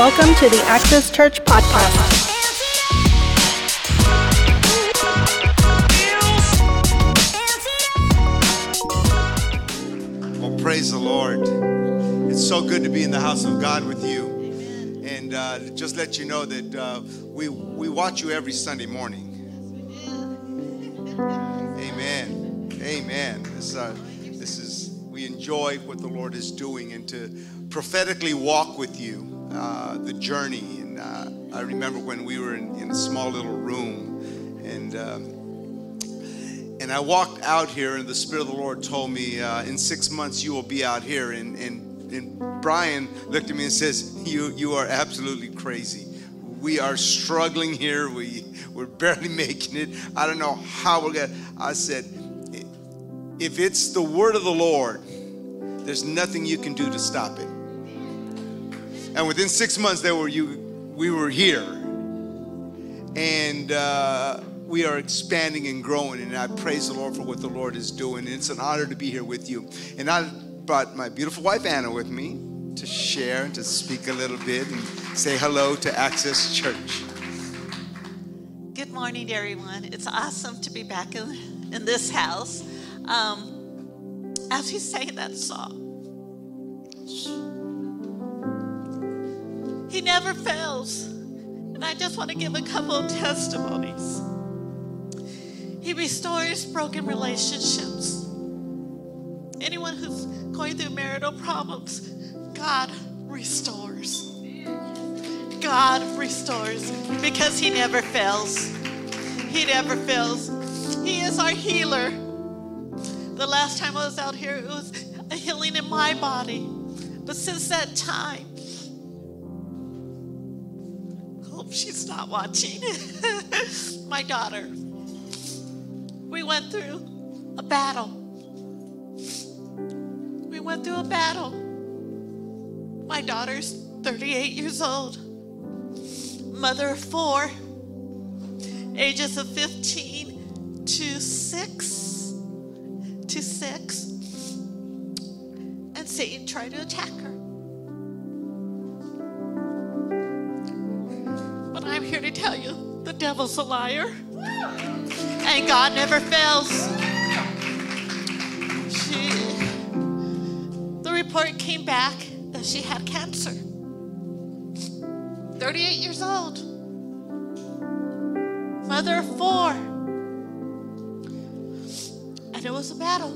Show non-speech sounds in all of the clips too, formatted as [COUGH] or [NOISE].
Welcome to the Access Church Podcast. Well, praise the Lord. It's so good to be in the house of God with you. And uh, just let you know that uh, we, we watch you every Sunday morning. Amen. Amen. This, uh, this is, we enjoy what the Lord is doing and to prophetically walk with you uh, the journey. And uh, I remember when we were in, in a small little room and um, and I walked out here, and the Spirit of the Lord told me, uh, "In six months, you will be out here." And, and and Brian looked at me and says, "You you are absolutely crazy. We are struggling here. We we're barely [LAUGHS] making it. I don't know how we're gonna." I said, "If it's the word of the Lord, there's nothing you can do to stop it." And within six months, there were you. We were here, and. Uh, we are expanding and growing, and I praise the Lord for what the Lord is doing. And it's an honor to be here with you. And I brought my beautiful wife Anna with me to share and to speak a little bit and say hello to Access Church. Good morning, everyone. It's awesome to be back in, in this house. Um, as he sang that song, he never fails. And I just want to give a couple of testimonies. He restores broken relationships. Anyone who's going through marital problems, God restores. God restores because He never fails. He never fails. He is our healer. The last time I was out here, it was a healing in my body. But since that time, she's not watching. [LAUGHS] my daughter we went through a battle. We went through a battle. My daughter's 38 years old, mother of four, ages of 15 to 6 to 6 and Satan tried to attack her. Tell you the devil's a liar and God never fails. She, the report came back that she had cancer. 38 years old, mother of four. And it was a battle.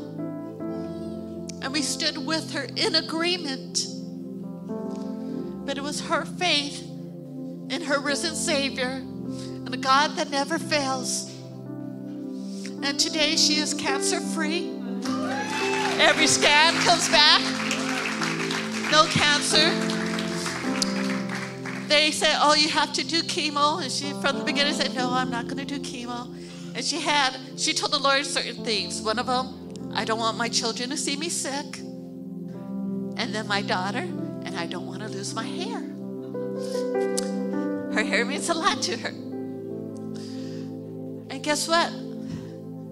And we stood with her in agreement. But it was her faith in her risen Savior and a God that never fails and today she is cancer free. Every scan comes back, no cancer. They said, Oh, you have to do chemo. And she, from the beginning, said, No, I'm not going to do chemo. And she had, she told the Lord certain things. One of them, I don't want my children to see me sick. And then my daughter, and I don't want to lose my hair. Her hair means a lot to her. And guess what?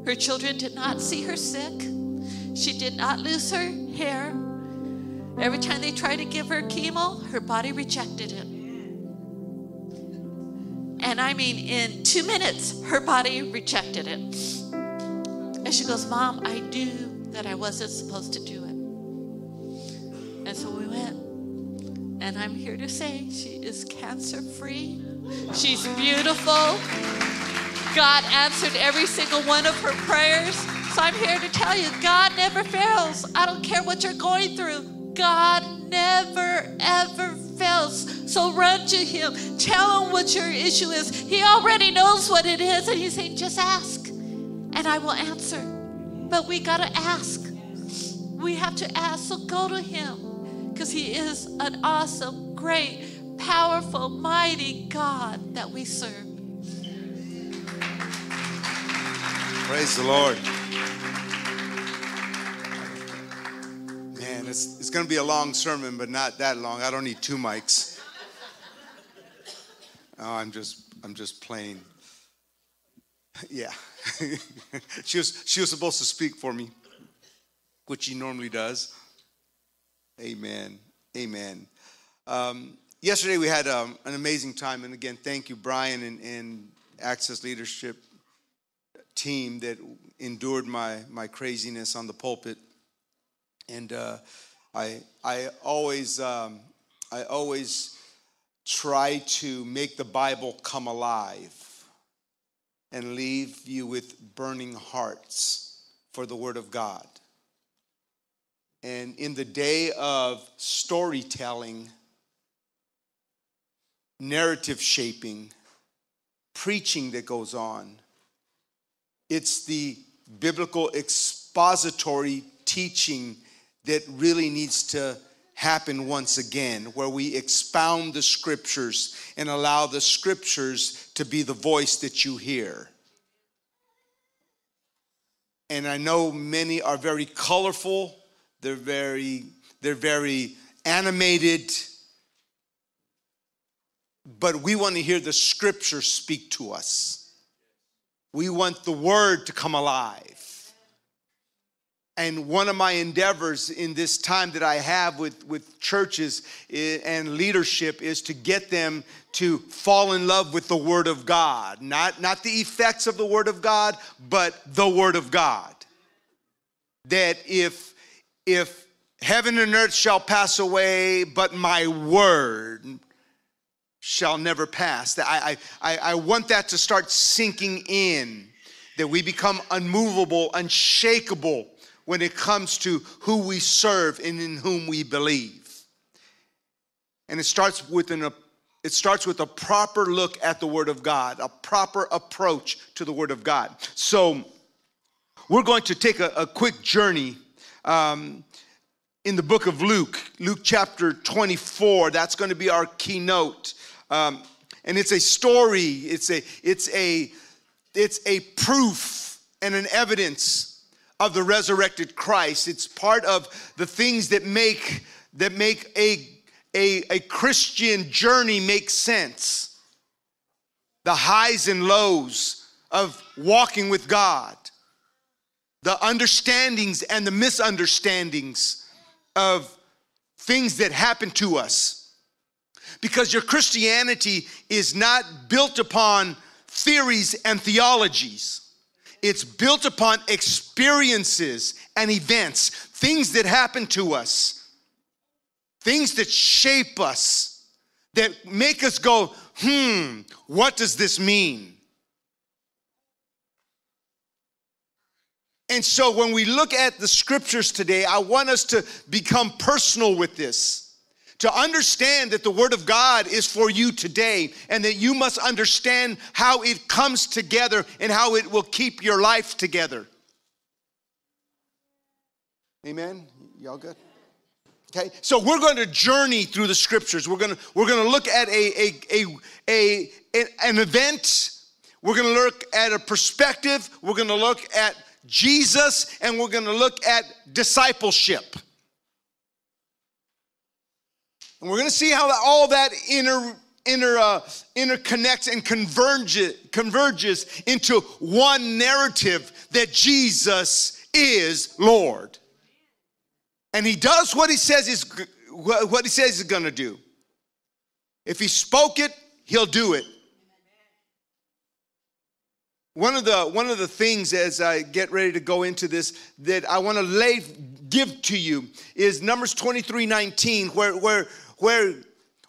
Her children did not see her sick. She did not lose her hair. Every time they tried to give her chemo, her body rejected it. And I mean, in two minutes, her body rejected it. And she goes, Mom, I knew that I wasn't supposed to do it. And so we went. And I'm here to say she is cancer free. She's beautiful. God answered every single one of her prayers. So I'm here to tell you God never fails. I don't care what you're going through, God never, ever fails. So run to Him. Tell Him what your issue is. He already knows what it is, and He's saying, just ask, and I will answer. But we got to ask. We have to ask. So go to Him because He is an awesome, great, powerful, mighty God that we serve. Praise the Lord. Man, it's, it's going to be a long sermon, but not that long. I don't need two mics. Oh, I'm just, I'm just playing. Yeah. [LAUGHS] she, was, she was supposed to speak for me, which she normally does. Amen. Amen. Um, yesterday we had um, an amazing time, and again, thank you, Brian and, and Access Leadership team that endured my my craziness on the pulpit. And uh, I I always um, I always try to make the Bible come alive and leave you with burning hearts for the Word of God. And in the day of storytelling, narrative shaping, preaching that goes on, it's the biblical expository teaching that really needs to happen once again, where we expound the scriptures and allow the scriptures to be the voice that you hear. And I know many are very colorful, they're very, they're very animated, but we want to hear the scripture speak to us. We want the word to come alive. And one of my endeavors in this time that I have with, with churches and leadership is to get them to fall in love with the Word of God. Not, not the effects of the Word of God, but the Word of God. That if, if heaven and earth shall pass away, but my Word shall never pass. I, I, I want that to start sinking in, that we become unmovable, unshakable when it comes to who we serve and in whom we believe. And it starts with an it starts with a proper look at the Word of God, a proper approach to the Word of God. So, we're going to take a, a quick journey um, in the book of Luke, Luke chapter 24. That's going to be our keynote. Um, and it's a story, it's a, it's a, it's a proof and an evidence of the resurrected Christ. It's part of the things that make that make a, a, a Christian journey make sense. The highs and lows of walking with God, the understandings and the misunderstandings of things that happen to us. Because your Christianity is not built upon theories and theologies it's built upon experiences and events, things that happen to us, things that shape us, that make us go, hmm, what does this mean? And so when we look at the scriptures today, I want us to become personal with this to understand that the Word of God is for you today and that you must understand how it comes together and how it will keep your life together. Amen? Y'all good? Okay, so we're going to journey through the scriptures. We're going to we're going to look at a, a, a, a, an event. We're going to look at a perspective. We're going to look at Jesus, and we're going to look at discipleship. And we're going to see how all that inter, inter, uh, interconnects and converges, converges into one narrative that Jesus is Lord. And he does what he says is what he says he's going to do. If he spoke it, he'll do it. One of the one of the things as I get ready to go into this that I want to lay give to you is Numbers 23, 19, where where where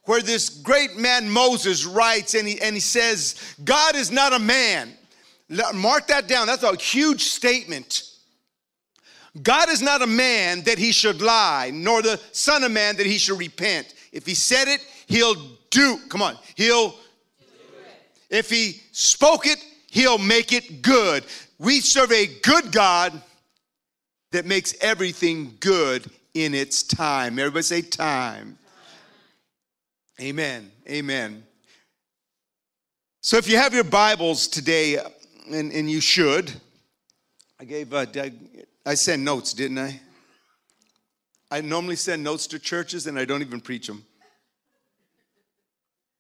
where this great man Moses writes and he, and he says, God is not a man. Mark that down. That's a huge statement. God is not a man that he should lie, nor the son of man that he should repent. If he said it, he'll do. Come on, he'll. If he spoke it, he'll make it good. We serve a good God that makes everything good in its time. Everybody say time. Amen. Amen. So if you have your Bibles today, and, and you should, I gave, uh, I sent notes, didn't I? I normally send notes to churches and I don't even preach them.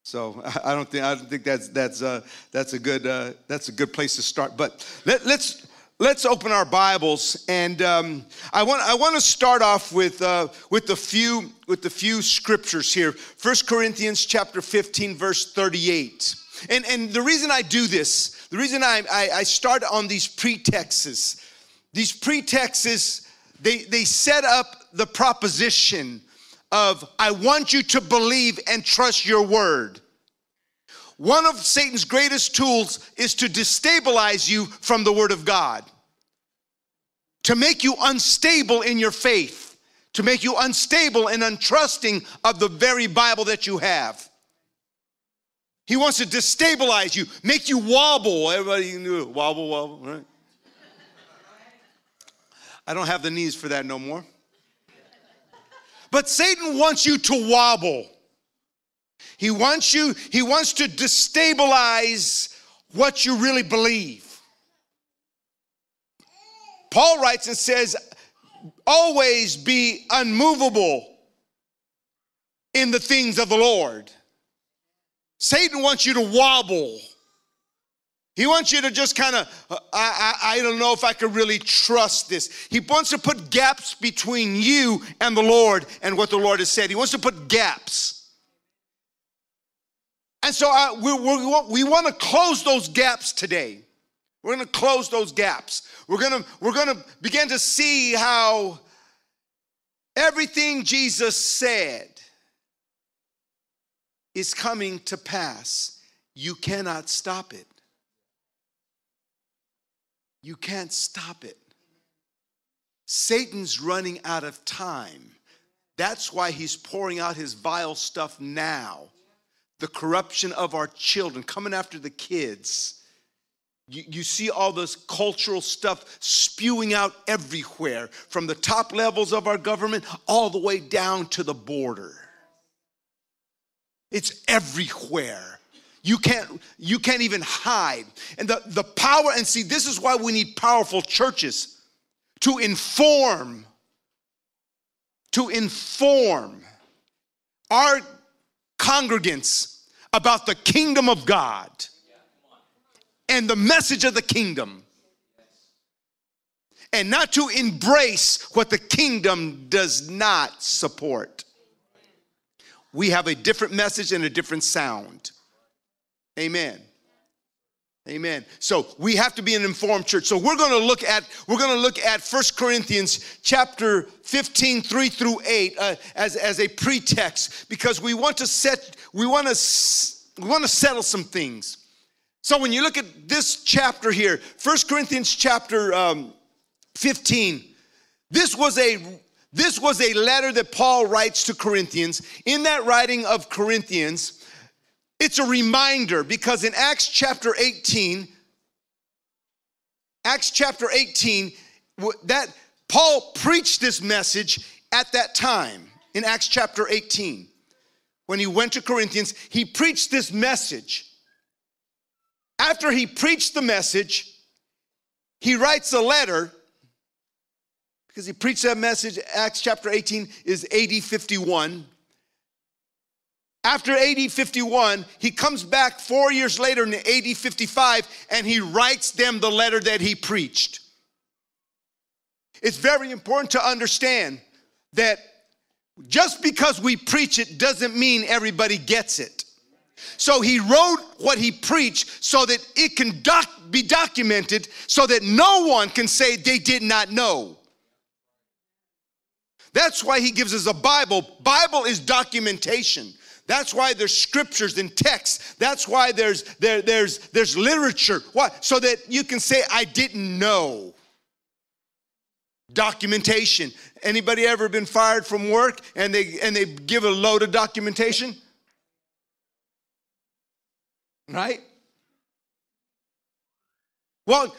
So [LAUGHS] I don't think I don't think that's that's uh, that's a good uh, that's a good place to start. But let, let's let's open our Bibles, and um, I want I want to start off with uh, with the few with the few scriptures here. First Corinthians chapter 15, verse 38. And and the reason I do this, the reason I I, I start on these pretexts, these pretexts, they they set up the proposition of I want you to believe and trust your word. One of Satan's greatest tools is to destabilize you from the Word of God, to make you unstable in your faith, to make you unstable and untrusting of the very Bible that you have. He wants to destabilize you, make you wobble. Everybody knew wobble, wobble, right? I don't have the knees for that no more. But Satan wants you to wobble. He wants you, he wants to destabilize what you really believe. Paul writes and says, always be unmovable in the things of the Lord. Satan wants you to wobble. He wants you to just kind of, uh, I, I, I, don't know if I could really trust this. He wants to put gaps between you and the Lord and what the Lord has said. He wants to put gaps. And so I, we, we, we want to close those gaps today. We're going to close those gaps. We're going to we're going to begin to see how everything Jesus said is coming to pass. You cannot stop it. You can't stop it. Satan's running out of time. That's why he's pouring out his vile stuff now the corruption of our children, coming after the kids. You, you, see all this cultural stuff spewing out everywhere, from the top levels of our government all the way down to the border. It's everywhere. You can't, you can't even hide. And the, the power, and see, this is why we need powerful churches to inform, to inform our congregants about the kingdom of God and the message of the kingdom and not to embrace what the kingdom does not support. We have a different message and a different sound. Amen. Amen. So we have to be an informed church. So we're going to look at we're going to look at First Corinthians chapter 15 3 through 8 uh, as as a pretext because we want to set we want to we want to settle some things. So when you look at this chapter here, First Corinthians chapter um, 15, this was a this was a letter that Paul writes to Corinthians. In that writing of Corinthians, it's a reminder because in Acts chapter 18, Acts chapter 18, that Paul preached this message at that time in Acts chapter 18 when he went to Corinthians, he preached this message. After he preached the message, he writes a letter because he preached that message. Acts chapter 18 is AD 51. After AD 51, he comes back four years later in AD 55 and he writes them the letter that he preached. It's very important to understand that just because we preach it doesn't mean everybody gets it. So he wrote what he preached so that it can doc- be documented so that no one can say they did not know. That's why he gives us a Bible. Bible is documentation. That's why there's scriptures and texts. That's why there's there, there's there's literature. Why? So that you can say I didn't know. Documentation. Anybody ever been fired from work and they and they give a load of documentation? Right? Well,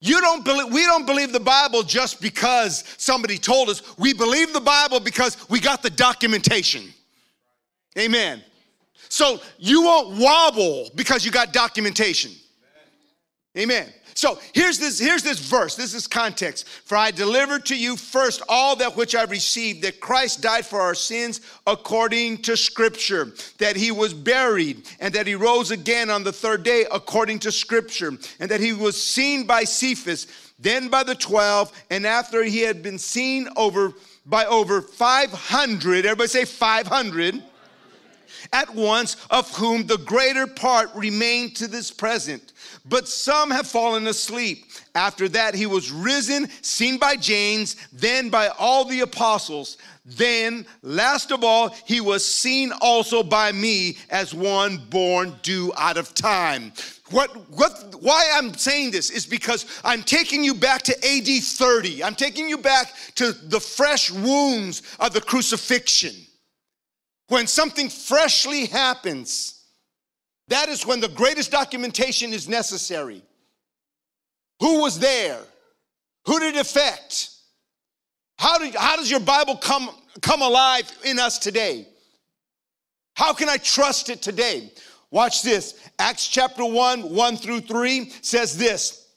you don't believe we don't believe the Bible just because somebody told us. We believe the Bible because we got the documentation. Amen. So you won't wobble because you got documentation. Amen. So here's this, here's this verse. This is context. For I delivered to you first all that which I received, that Christ died for our sins according to scripture, that he was buried, and that he rose again on the third day according to scripture, and that he was seen by Cephas, then by the twelve, and after he had been seen over by over 500, everybody say 500 at once, of whom the greater part remain to this present. But some have fallen asleep. After that, he was risen, seen by James, then by all the apostles. Then, last of all, he was seen also by me as one born due out of time. What, what, why I'm saying this is because I'm taking you back to AD 30. I'm taking you back to the fresh wounds of the crucifixion. When something freshly happens, that is when the greatest documentation is necessary. Who was there? Who did it affect? How, did, how does your Bible come, come alive in us today? How can I trust it today? Watch this. Acts chapter 1, 1 through 3 says this.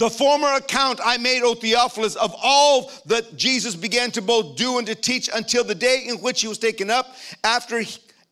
The former account I made, O Theophilus, of all that Jesus began to both do and to teach until the day in which he was taken up, after,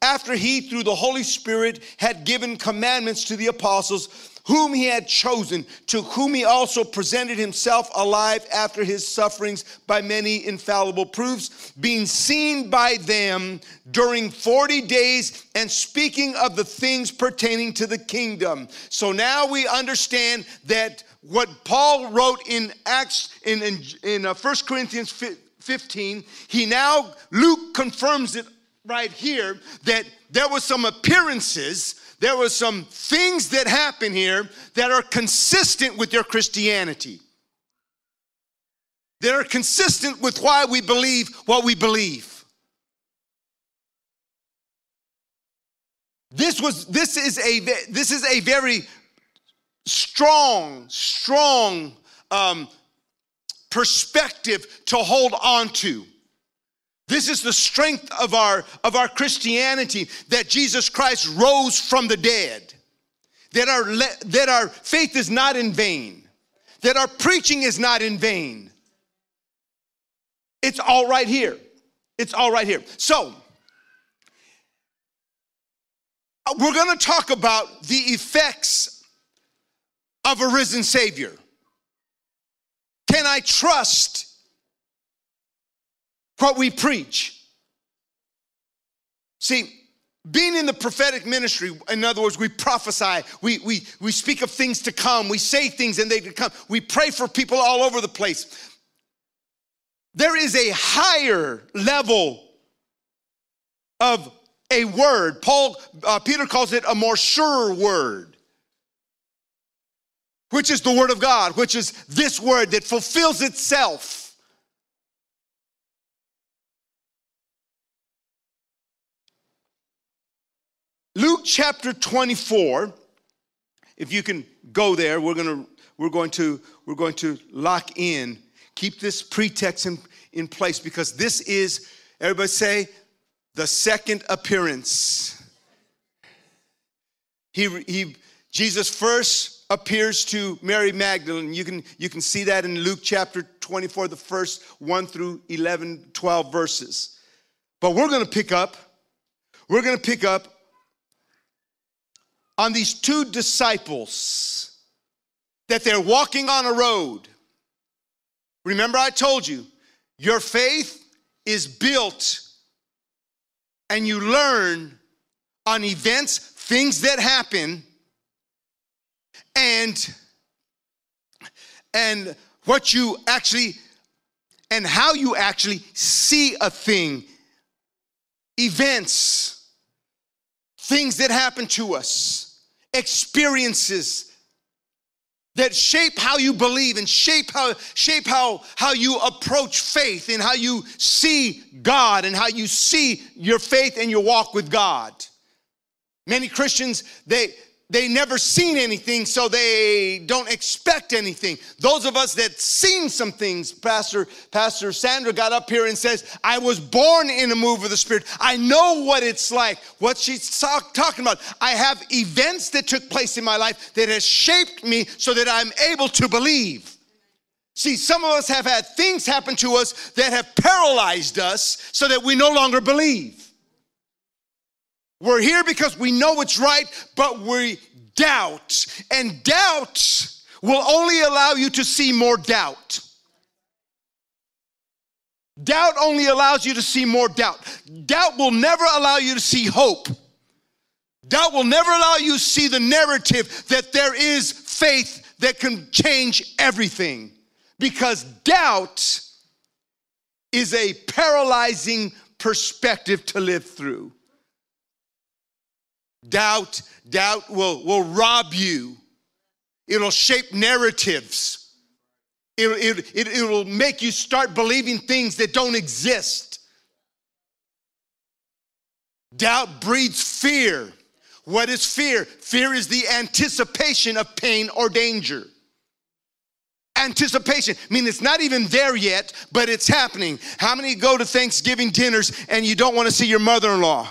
after he, through the Holy Spirit, had given commandments to the apostles whom he had chosen, to whom he also presented himself alive after his sufferings by many infallible proofs, being seen by them during 40 days and speaking of the things pertaining to the kingdom. So now we understand that what Paul wrote in Acts, in, in, in uh, 1 Corinthians 15, he now, Luke confirms it right here that there were some appearances, there were some things that happen here that are consistent with your Christianity. That are consistent with why we believe what we believe. This was this is a this is a very strong, strong um, perspective to hold on to. This is the strength of our, of our Christianity that Jesus Christ rose from the dead, that our, that our faith is not in vain, that our preaching is not in vain. It's all right here. It's all right here. So, we're going to talk about the effects of a risen Savior? Can I trust what we preach? See, being in the prophetic ministry, in other words, we prophesy, we, we, we speak of things to come, we say things and they come, we pray for people all over the place. There is a higher level of a word. Paul, uh, Peter calls it a more sure word which is the Word of God, which is this Word that fulfills itself. Luke chapter 24, if you can go there, we're gonna we're going to we're going to lock in, keep this pretext in, in place because this is, everybody say, the second appearance. He, he Jesus first appears to Mary Magdalene. You can, you can see that in Luke chapter 24, the first 1 through 11, 12 verses. But we're going to pick up, we're going to pick up on these two disciples that they're walking on a road. Remember, I told you, your faith is built and you learn on events, things that happen and and what you actually and how you actually see a thing events things that happen to us experiences that shape how you believe and shape how shape how how you approach faith and how you see God and how you see your faith and your walk with God. Many Christians they they never seen anything, so they don't expect anything. Those of us that seen some things, Pastor, Pastor Sandra got up here and says, I was born in a move of the Spirit. I know what it's like, what she's talk, talking about. I have events that took place in my life that has shaped me so that I'm able to believe. See, some of us have had things happen to us that have paralyzed us so that we no longer believe. We're here because we know it's right, but we doubt. And doubt will only allow you to see more doubt. Doubt only allows you to see more doubt. Doubt will never allow you to see hope. Doubt will never allow you to see the narrative that there is faith that can change everything. Because doubt is a paralyzing perspective to live through. Doubt, doubt will, will rob you. It'll shape narratives. It, it, it, it will make you start believing things that don't exist. Doubt breeds fear. What is fear? Fear is the anticipation of pain or danger. Anticipation, I mean, it's not even there yet, but it's happening. How many go to Thanksgiving dinners and you don't want to see your mother in law?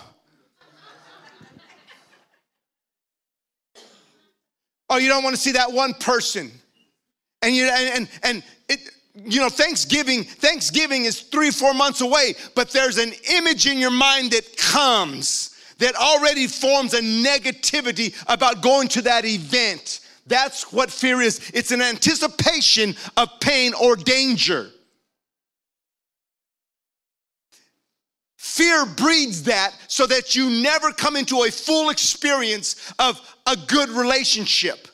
Oh, you don't want to see that one person. And you and and, and it you know, Thanksgiving, Thanksgiving is three, four months away, but there's an image in your mind that comes that already forms a negativity about going to that event. That's what fear is. It's an anticipation of pain or danger. Fear breeds that so that you never come into a full experience of a good relationship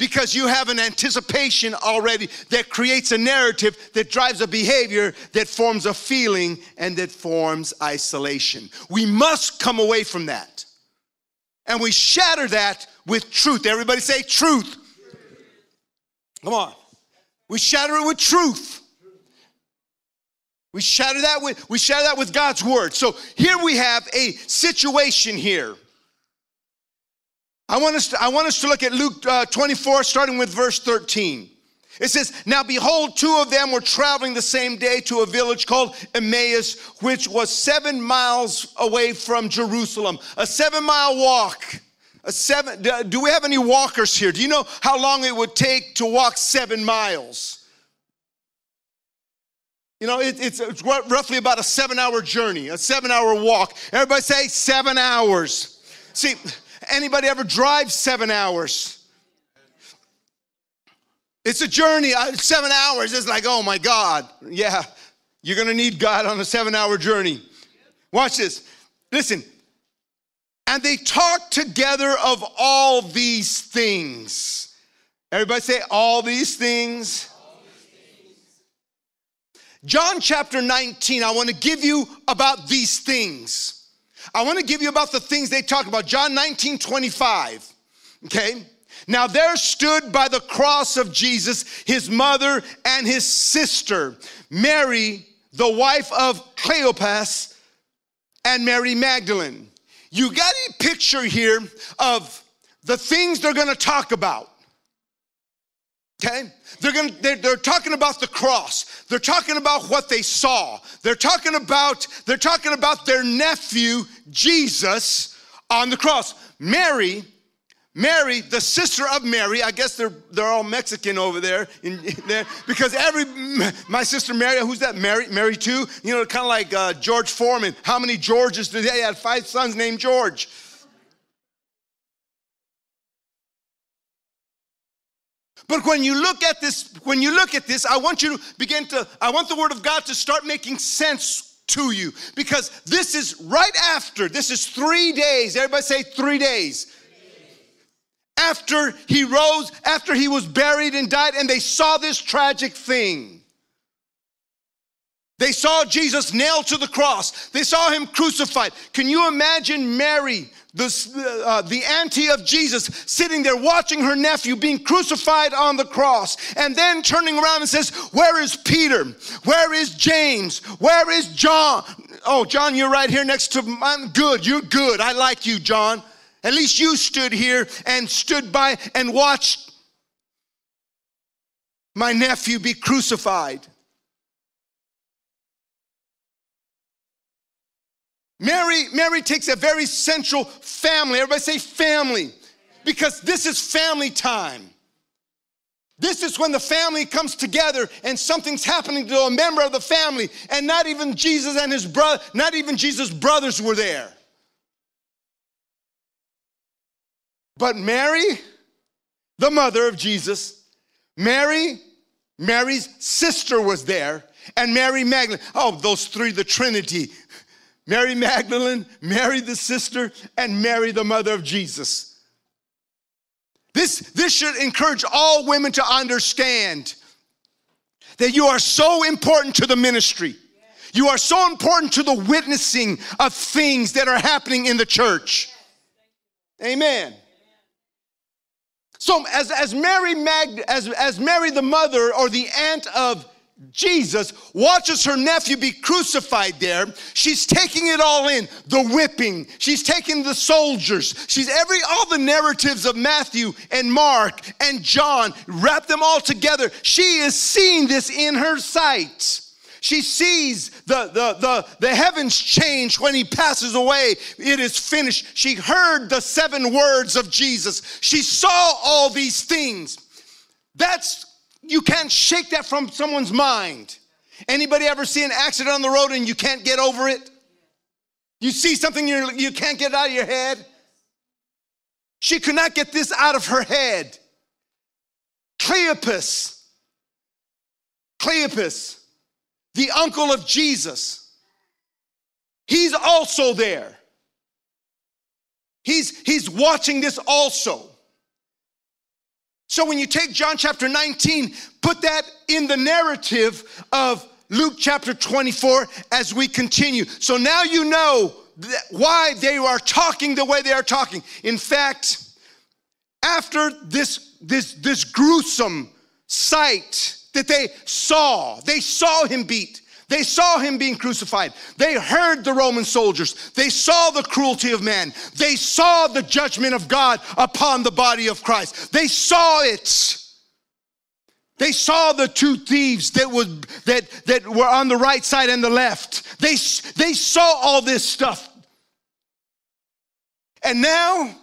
because you have an anticipation already that creates a narrative that drives a behavior that forms a feeling and that forms isolation. We must come away from that. And we shatter that with truth. Everybody say truth. Come on. We shatter it with truth. We shatter that with we shatter that with God's word. So here we have a situation here. I want us to, I want us to look at Luke uh, 24 starting with verse 13. It says, Now behold, two of them were traveling the same day to a village called Emmaus, which was seven miles away from Jerusalem. A seven mile walk. A seven, do we have any walkers here? Do you know how long it would take to walk seven miles? You know, it, it's, it's roughly about a seven hour journey, a seven hour walk. Everybody say seven hours. See, anybody ever drive seven hours? It's a journey, uh, seven hours. It's like, oh my God. Yeah, you're gonna need God on a seven hour journey. Watch this. Listen. And they talked together of all these things. Everybody say, all these things. John chapter 19, I want to give you about these things. I want to give you about the things they talk about. John 19, 25. Okay? Now there stood by the cross of Jesus his mother and his sister, Mary, the wife of Cleopas, and Mary Magdalene. You got a picture here of the things they're gonna talk about. Okay? They're, gonna, they're, they're, talking about the cross. They're talking about what they saw. They're talking about, they're talking about their nephew, Jesus, on the cross. Mary, Mary, the sister of Mary, I guess they're, they're all Mexican over there, in, in there because every, my sister Mary, who's that? Mary, Mary too? You know, kind of like uh, George Foreman. How many Georges do they have? Five sons named George. But when you look at this, when you look at this, I want you to begin to, I want the word of God to start making sense to you because this is right after, this is three days. Everybody say three days. After he rose, after he was buried and died, and they saw this tragic thing. They saw Jesus nailed to the cross. They saw him crucified. Can you imagine Mary the, uh, the auntie of Jesus sitting there watching her nephew being crucified on the cross and then turning around and says, Where is Peter? Where is James? Where is John? Oh, John, you're right here next to I'm good. You're good. I like you, John. At least you stood here and stood by and watched my nephew be crucified. Mary, Mary takes a very central family. Everybody say family. Because this is family time. This is when the family comes together and something's happening to a member of the family, and not even Jesus and his brother, not even Jesus' brothers were there. But Mary, the mother of Jesus, Mary, Mary's sister was there, and Mary Magdalene. Oh, those three, the Trinity. Mary Magdalene, Mary the sister, and Mary the mother of Jesus. This, this should encourage all women to understand that you are so important to the ministry. You are so important to the witnessing of things that are happening in the church. Amen. So as, as Mary Mag, as, as Mary the mother or the aunt of Jesus watches her nephew be crucified there. She's taking it all in the whipping, she's taking the soldiers, she's every all the narratives of Matthew and Mark and John, wrap them all together. She is seeing this in her sight. She sees the, the, the, the heavens change when he passes away. It is finished. She heard the seven words of Jesus. She saw all these things. That's you can't shake that from someone's mind. Anybody ever see an accident on the road and you can't get over it? You see something you you can't get out of your head? She could not get this out of her head. Cleopas, Cleopas, the uncle of Jesus, he's also there. He's, he's watching this also. So when you take John chapter 19, put that in the narrative of Luke chapter 24 as we continue. So now you know why they are talking the way they are talking. In fact, after this, this, this gruesome sight that they saw, they saw him beat. They saw him being crucified. They heard the Roman soldiers. They saw the cruelty of man. They saw the judgment of God upon the body of Christ. They saw it. They saw the two thieves that, that, that were on the right side and the left. They, they saw all this stuff. And now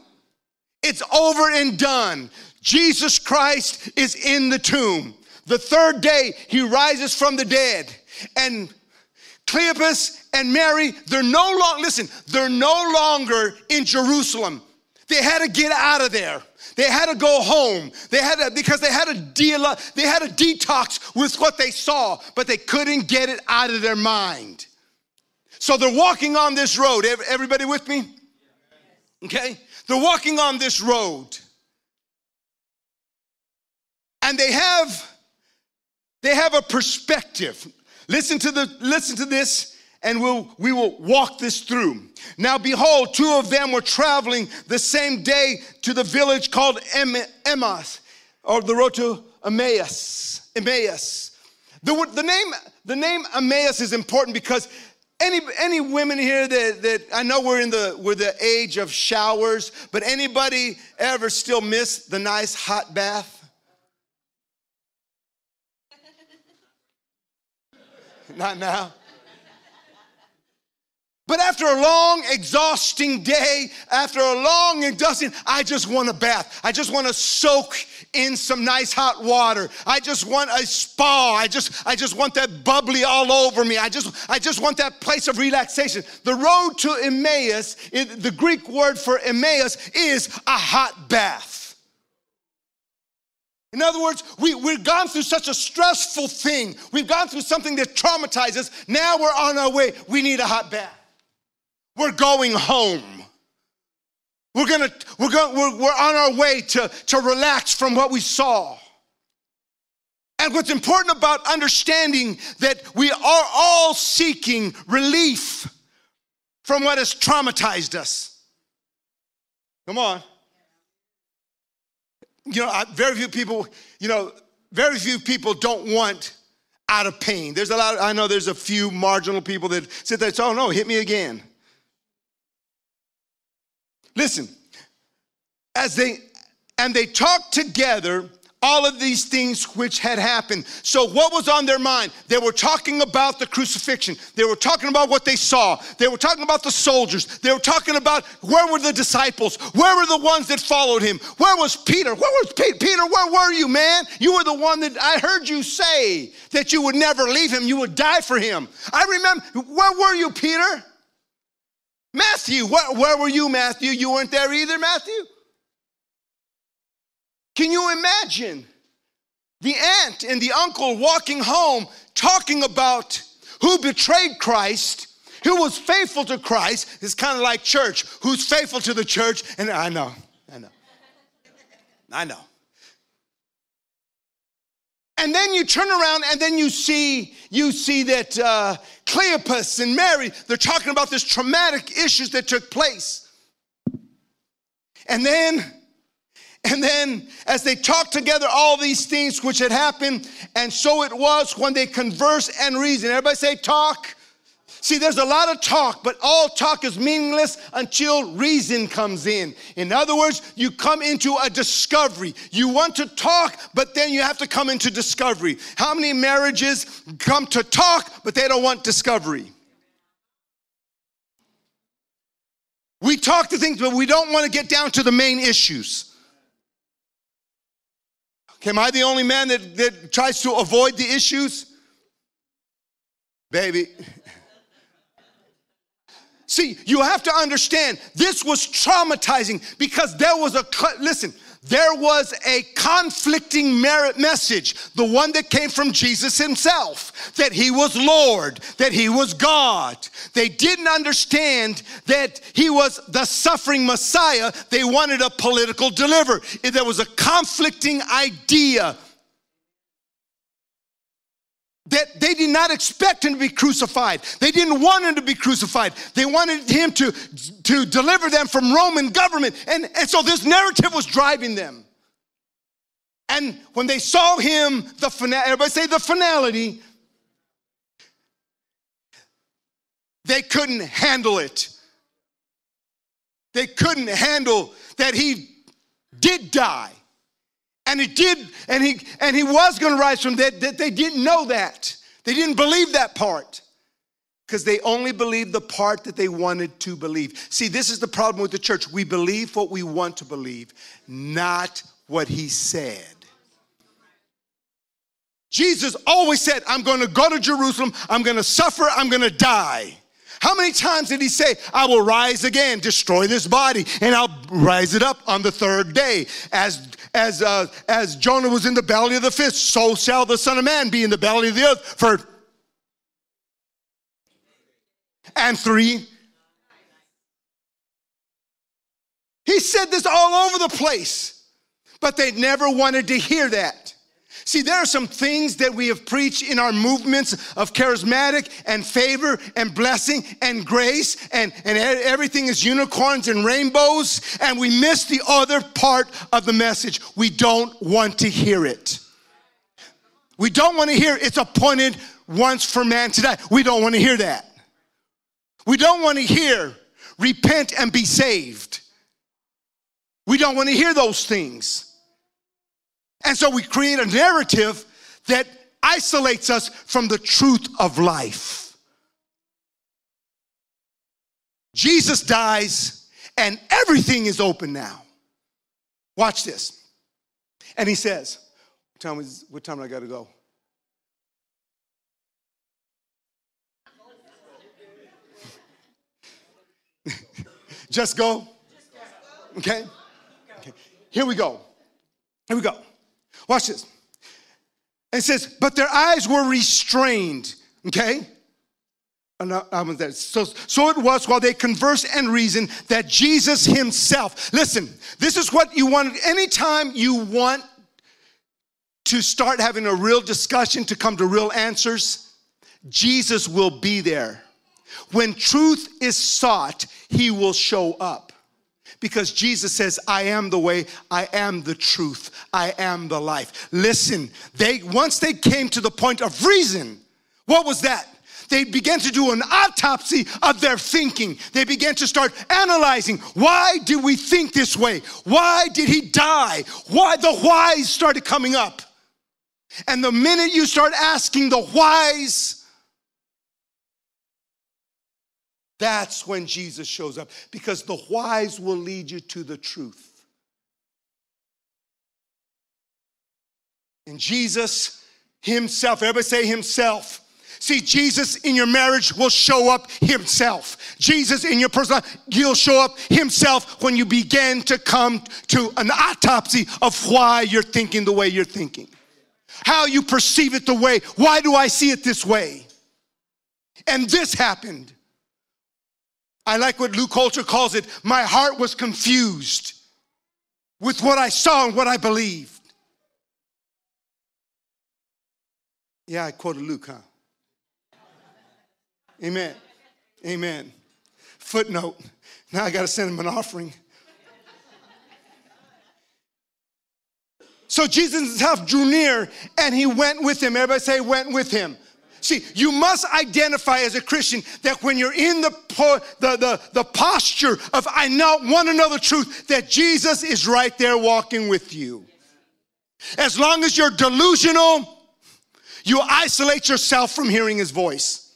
it's over and done. Jesus Christ is in the tomb. The third day, he rises from the dead. And Cleopas and Mary, they're no longer, listen, they're no longer in Jerusalem. They had to get out of there. They had to go home. They had to, because they had to deal, they had to detox with what they saw, but they couldn't get it out of their mind. So they're walking on this road. Everybody with me? Okay? They're walking on this road. And they have they have a perspective. Listen to the listen to this and we'll, we will walk this through. Now, behold, two of them were traveling the same day to the village called Emmaus, or the road to Emmaus. Emmaus. The, the, name, the name Emmaus is important because any, any women here that, that I know we're in the we're the age of showers, but anybody ever still miss the nice hot bath? Not now. But after a long, exhausting day, after a long, exhausting, I just want a bath. I just want to soak in some nice hot water. I just want a spa. I just, I just want that bubbly all over me. I just, I just want that place of relaxation. The road to Emmaus, the Greek word for Emmaus is a hot bath. In other words, we, we've gone through such a stressful thing. We've gone through something that traumatizes. Now we're on our way. We need a hot bath. We're going home. We're gonna, we're going, we're, we're on our way to, to relax from what we saw. And what's important about understanding that we are all seeking relief from what has traumatized us. Come on you know, very few people, you know, very few people don't want out of pain. There's a lot, of, I know there's a few marginal people that sit there and say, oh no, hit me again. Listen, as they and they talked together all of these things which had happened. So, what was on their mind? They were talking about the crucifixion. They were talking about what they saw. They were talking about the soldiers. They were talking about where were the disciples? Where were the ones that followed him? Where was Peter? Where was Peter? Where were you, man? You were the one that I heard you say that you would never leave him, you would die for him. I remember, where were you, Peter? Matthew, where, where were you, Matthew? You weren't there either, Matthew? Can you imagine the aunt and the uncle walking home talking about who betrayed Christ, who was faithful to Christ? It's kind of like church, who's faithful to the church. And I know, I know, I know. And then you turn around and then you see you see that uh, Cleopas and Mary they're talking about this traumatic issues that took place. And then and then, as they talked together all these things which had happened, and so it was when they conversed and reasoned. Everybody say, talk. See, there's a lot of talk, but all talk is meaningless until reason comes in. In other words, you come into a discovery. You want to talk, but then you have to come into discovery. How many marriages come to talk, but they don't want discovery? We talk to things, but we don't want to get down to the main issues. Am I the only man that, that tries to avoid the issues? Baby. See, you have to understand this was traumatizing because there was a, listen, there was a conflicting merit message, the one that came from Jesus himself, that he was Lord, that he was God. They didn't understand that he was the suffering Messiah. They wanted a political deliverer. There was a conflicting idea that they did not expect him to be crucified. They didn't want him to be crucified. They wanted him to, to deliver them from Roman government. And, and so this narrative was driving them. And when they saw him, the everybody say the finality, they couldn't handle it. They couldn't handle that he did die. And he did, and he and he was going to rise from dead. That they didn't know that. They didn't believe that part. Because they only believed the part that they wanted to believe. See, this is the problem with the church. We believe what we want to believe, not what he said. Jesus always said, I'm going to go to Jerusalem, I'm going to suffer, I'm going to die. How many times did he say, I will rise again, destroy this body, and I'll rise it up on the third day? As, as, uh, as Jonah was in the belly of the fish, so shall the Son of Man be in the belly of the earth for. And three. He said this all over the place, but they never wanted to hear that. See, there are some things that we have preached in our movements of charismatic and favor and blessing and grace, and, and everything is unicorns and rainbows, and we miss the other part of the message. We don't want to hear it. We don't want to hear it's appointed once for man to die. We don't want to hear that. We don't want to hear repent and be saved. We don't want to hear those things. And so we create a narrative that isolates us from the truth of life. Jesus dies, and everything is open now. Watch this. And he says, What time, is, what time I got to go? [LAUGHS] Just go? Okay? okay? Here we go. Here we go. Watch this. It says, but their eyes were restrained. Okay? So, so it was while they conversed and reasoned that Jesus himself, listen, this is what you want. Anytime you want to start having a real discussion to come to real answers, Jesus will be there. When truth is sought, he will show up because Jesus says, I am the way, I am the truth, I am the life. Listen, they once they came to the point of reason, what was that? they began to do an autopsy of their thinking. They began to start analyzing why did we think this way? Why did he die? Why the whys started coming up. And the minute you start asking the whys, that's when Jesus shows up because the whys will lead you to the truth. And Jesus himself, everybody say himself. See, Jesus in your marriage will show up himself. Jesus in your personal life, he'll show up himself when you begin to come to an autopsy of why you're thinking the way you're thinking. How you perceive it the way, why do I see it this way? And this happened. I like what Luke Coulter calls it my heart was confused with what I saw and what I believed. Yeah, I quoted Luke, huh? Amen. Amen. Footnote. Now I got to send him an offering. So Jesus himself drew near and he went with him. Everybody say, went with him. See, you must identify as a Christian that when you're in the, the, the, the posture of I know want to know the truth, that Jesus is right there walking with you. As long as you're delusional, you isolate yourself from hearing his voice.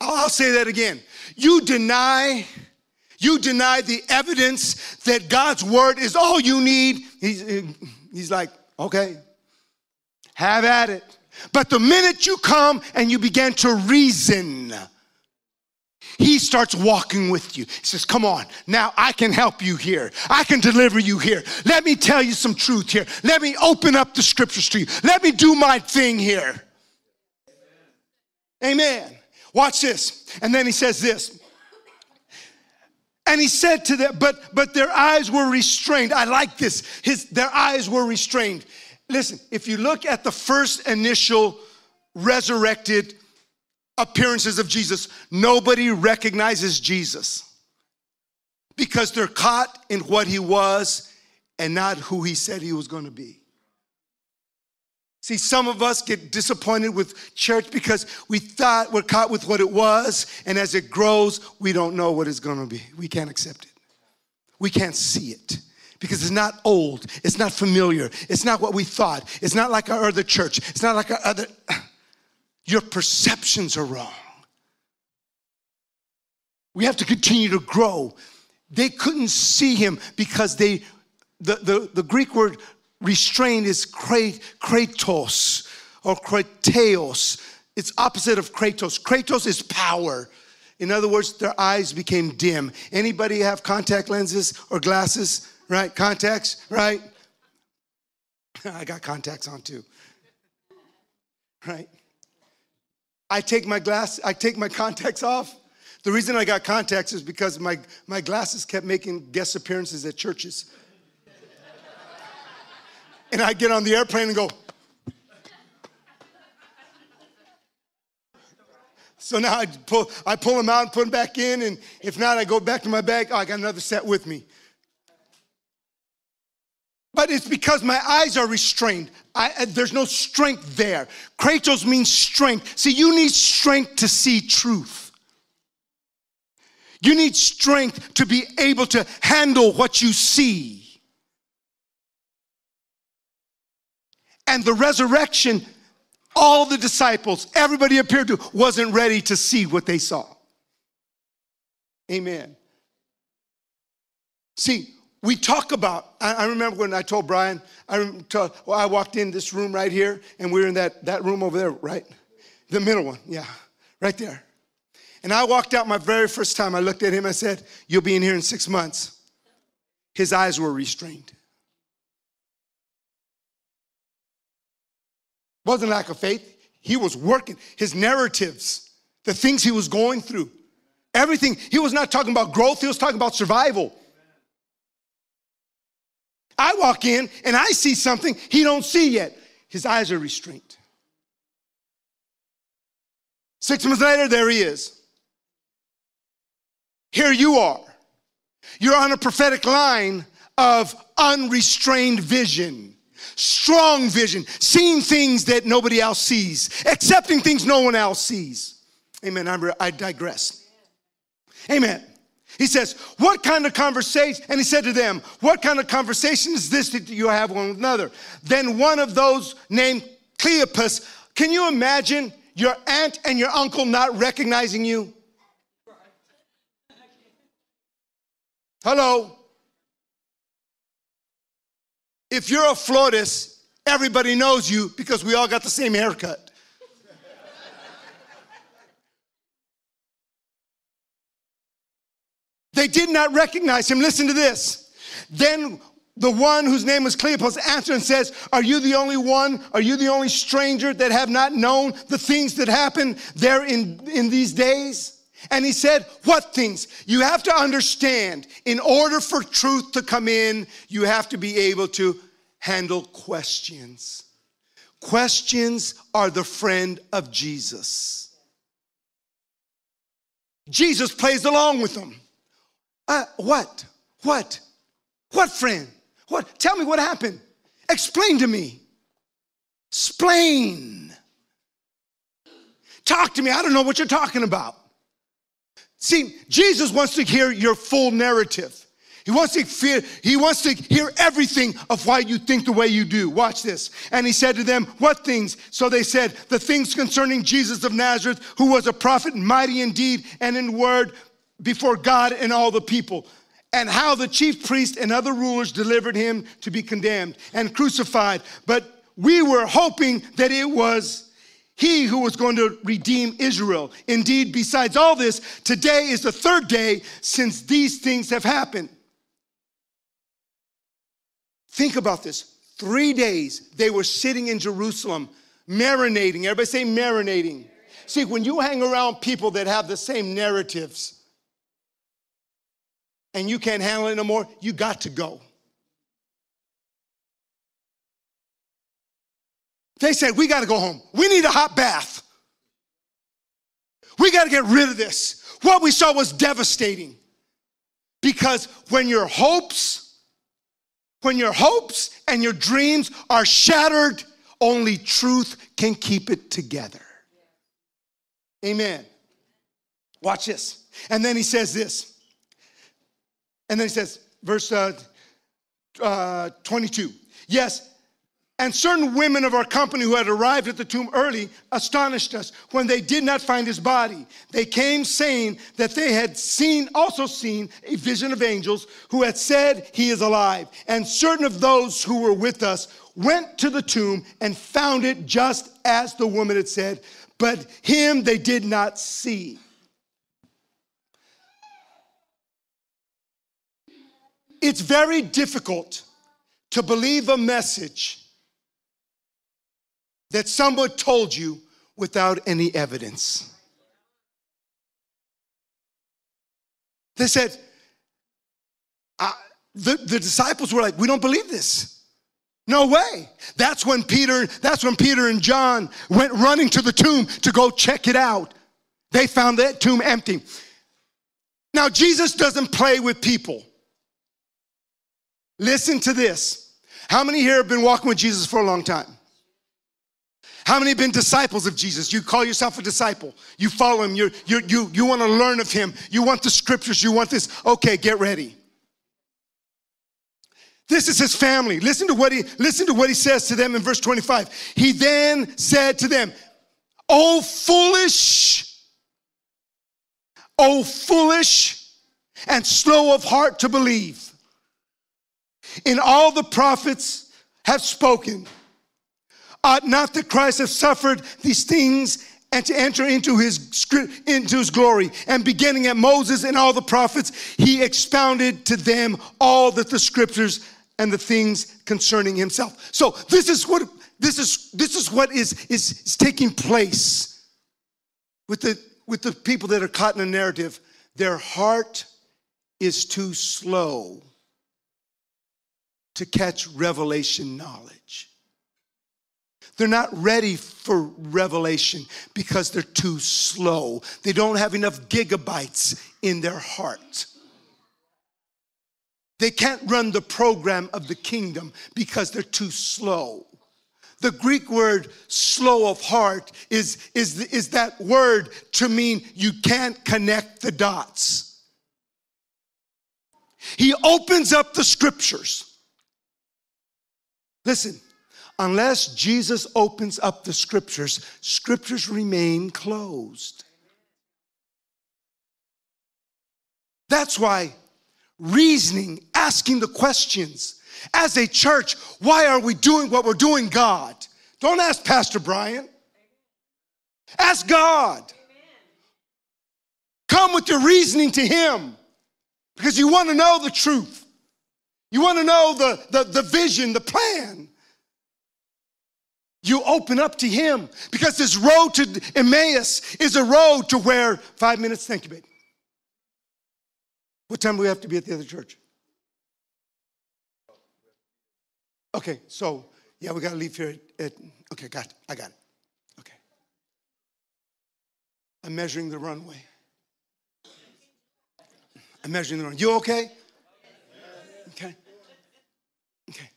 I'll say that again. You deny, you deny the evidence that God's word is all you need. He's, he's like, okay, have at it. But the minute you come and you begin to reason, he starts walking with you. He says, Come on, now I can help you here. I can deliver you here. Let me tell you some truth here. Let me open up the scriptures to you. Let me do my thing here. Amen. Watch this. And then he says this. And he said to them, but but their eyes were restrained. I like this. His their eyes were restrained. Listen, if you look at the first initial resurrected appearances of Jesus, nobody recognizes Jesus because they're caught in what he was and not who he said he was going to be. See, some of us get disappointed with church because we thought we're caught with what it was, and as it grows, we don't know what it's going to be. We can't accept it. We can't see it because it's not old, it's not familiar, it's not what we thought, it's not like our other church, it's not like our other. [SIGHS] Your perceptions are wrong. We have to continue to grow. They couldn't see him because they, the, the, the Greek word restrained is kratos or krateos. It's opposite of kratos. Kratos is power. In other words, their eyes became dim. Anybody have contact lenses or glasses? Right? Contacts, right? [LAUGHS] I got contacts on too. Right? I take my glass, I take my [LAUGHS] contacts off. The reason I got contacts is because my, my glasses kept making guest appearances at churches. [LAUGHS] and I get on the airplane and go, So now I pull, I pull them out and put them back in, and if not, I go back to my bag. Oh, I got another set with me. But it's because my eyes are restrained. I, uh, there's no strength there. Kratos means strength. See, you need strength to see truth. You need strength to be able to handle what you see. And the resurrection, all the disciples, everybody appeared to, wasn't ready to see what they saw. Amen. See, we talk about i, remember when i told brian I, told, well, I walked in this room right here and we are in that, that room over there right? The middle one yeah right there. And i walked out my very first time i looked at him i said you'll be in here in six months. His eyes were restrained. Wasn't lack of faith. He was working. His narratives the things he was going through everything. He was not talking about growth he was talking about survival I walk in and I see something he don't see yet. His eyes are restrained. Six months later, there he is. Here you are. You're on a prophetic line of unrestrained vision. strong vision, seeing things that nobody else sees, accepting things no one else sees. Amen. I digress. Amen. He says, What kind of conversation? And he said to them, What kind of conversation is this that you have one with another? Then one of those named Cleopas, can you imagine your aunt and your uncle not recognizing you? Hello? If you're a Flores, everybody knows you because we all got the same haircut. They did not recognize him. Listen to this. Then the one whose name was Cleopas answered and says, Are you the only one? Are you the only stranger that have not known the things that happen there in, in these days? And he said, What things? You have to understand, in order for truth to come in, you have to be able to handle questions. Questions are the friend of Jesus. Jesus plays along with them. Uh, what? What? What friend? What? Tell me what happened. Explain to me. Explain. Talk to me. I don't know what you're talking about. See, Jesus wants to hear your full narrative. He wants to fear, he wants to hear everything of why you think the way you do. Watch this. And he said to them, What things? So they said, The things concerning Jesus of Nazareth, who was a prophet, mighty indeed and in word before God and all the people. And how the chief priest and other rulers delivered him to be condemned and crucified. But we were hoping that it was he who was going to redeem Israel. Indeed, besides all this, today is the third day since these things have happened. Think about this. Three days they were sitting in Jerusalem, marinating. Everybody say marinating. See, when you hang around people that have the same narratives and you can't handle it no more, you got to go. They said, We got to go home. We need a hot bath. We got to get rid of this. What we saw was devastating because when your hopes, when your hopes and your dreams are shattered, only truth can keep it together. Amen. Watch this. And then he says this. And then he says, verse uh, uh, 22. Yes, and certain women of our company who had arrived at the tomb early astonished us when they did not find his body. They came saying that they had seen, also seen a vision of angels who had said he is alive. And certain of those who were with us went to the tomb and found it just as the woman had said, but him they did not see. It's very difficult to believe a message that someone told you without any evidence. They said, the, the disciples were like, we don't believe this. No way. That's when Peter, that's when Peter and John went running to the tomb to go check it out. They found that tomb empty. Now, Jesus doesn't play with people. Listen to this. How many here have been walking with Jesus for a long time? How many have been disciples of Jesus? You call yourself a disciple. You follow him. You're, you're, you you want to learn of him. You want the scriptures. You want this. Okay, get ready. This is his family. Listen to what he listen to what he says to them in verse 25. He then said to them, "Oh foolish, oh foolish and slow of heart to believe. In all the prophets have spoken." Ought not the Christ have suffered these things and to enter into his into his glory? And beginning at Moses and all the prophets he expounded to them all that the scriptures and the things concerning himself. So this is what this is this is what is is, is taking place with the with the people that are caught in a narrative. Their heart is too slow to catch revelation knowledge they're not ready for revelation because they're too slow. They don't have enough gigabytes in their heart. They can't run the program of the kingdom because they're too slow. The Greek word slow of heart is, is, is that word to mean you can't connect the dots. He opens up the scriptures. Listen, unless Jesus opens up the scriptures, scriptures remain closed. That's why reasoning, asking the questions, as a church, why are we doing what we're doing, God? Don't ask Pastor Brian. Ask God. Come with your reasoning to Him because you want to know the truth. You want to know the, the, the vision, the plan. You open up to Him because this road to Emmaus is a road to where, five minutes, thank you, baby. What time do we have to be at the other church? Okay, so yeah, we got to leave here at, at, okay, got it. I got it. Okay. I'm measuring the runway. I'm measuring the runway. You okay? Okay. Okay.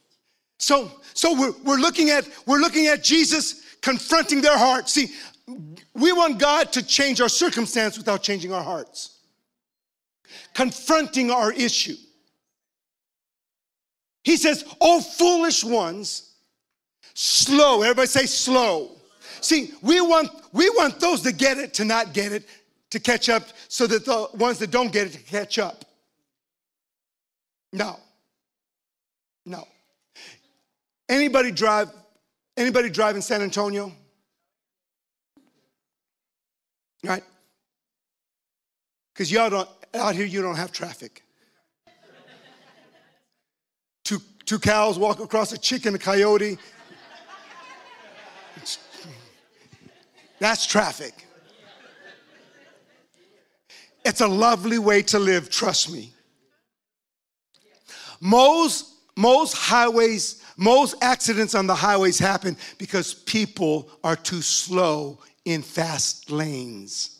So, so we're, we're looking at we're looking at Jesus confronting their hearts. See, we want God to change our circumstance without changing our hearts. Confronting our issue. He says, Oh, foolish ones, slow. Everybody say slow. See, we want, we want those that get it to not get it, to catch up, so that the ones that don't get it to catch up. No. No. Anybody drive, anybody drive in San Antonio? Right? Because y'all don't, out here you don't have traffic. two cows walk across a chicken, a coyote. That's traffic. It's a lovely way to live, trust me. Most, most highways, most accidents on the highways happen because people are too slow in fast lanes.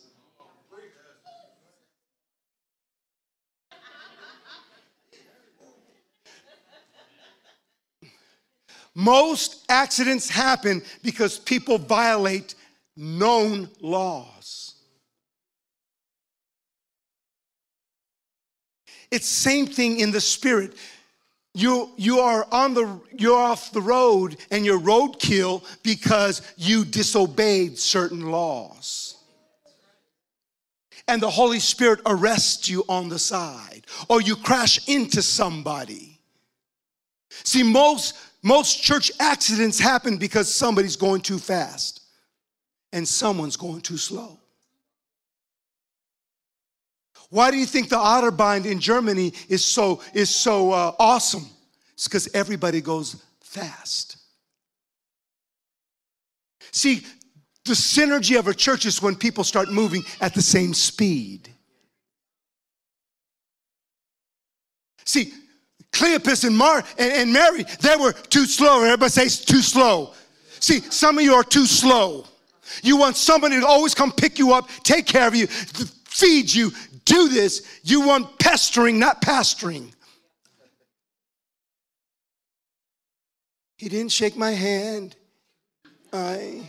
Most accidents happen because people violate known laws. It's same thing in the spirit. You, you are on the you're off the road and you're roadkill because you disobeyed certain laws. And the Holy Spirit arrests you on the side, or you crash into somebody. See, most most church accidents happen because somebody's going too fast and someone's going too slow. Why do you think the Autobahn in Germany is so, is so uh, awesome? It's because everybody goes fast. See, the synergy of a church is when people start moving at the same speed. See, Cleopas and, Mar- and, and Mary, they were too slow. Everybody says too slow. See, some of you are too slow. You want somebody to always come pick you up, take care of you, feed you, do this. You want pestering, not pastoring. He didn't shake my hand. I,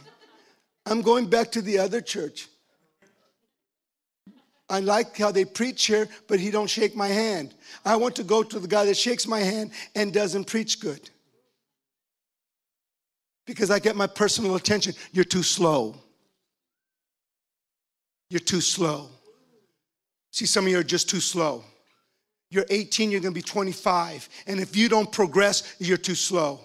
I'm going back to the other church. I like how they preach here, but he don't shake my hand. I want to go to the guy that shakes my hand and doesn't preach good. Because I get my personal attention. You're too slow. You're too slow. See, some of you are just too slow. You're 18, you're gonna be 25. And if you don't progress, you're too slow.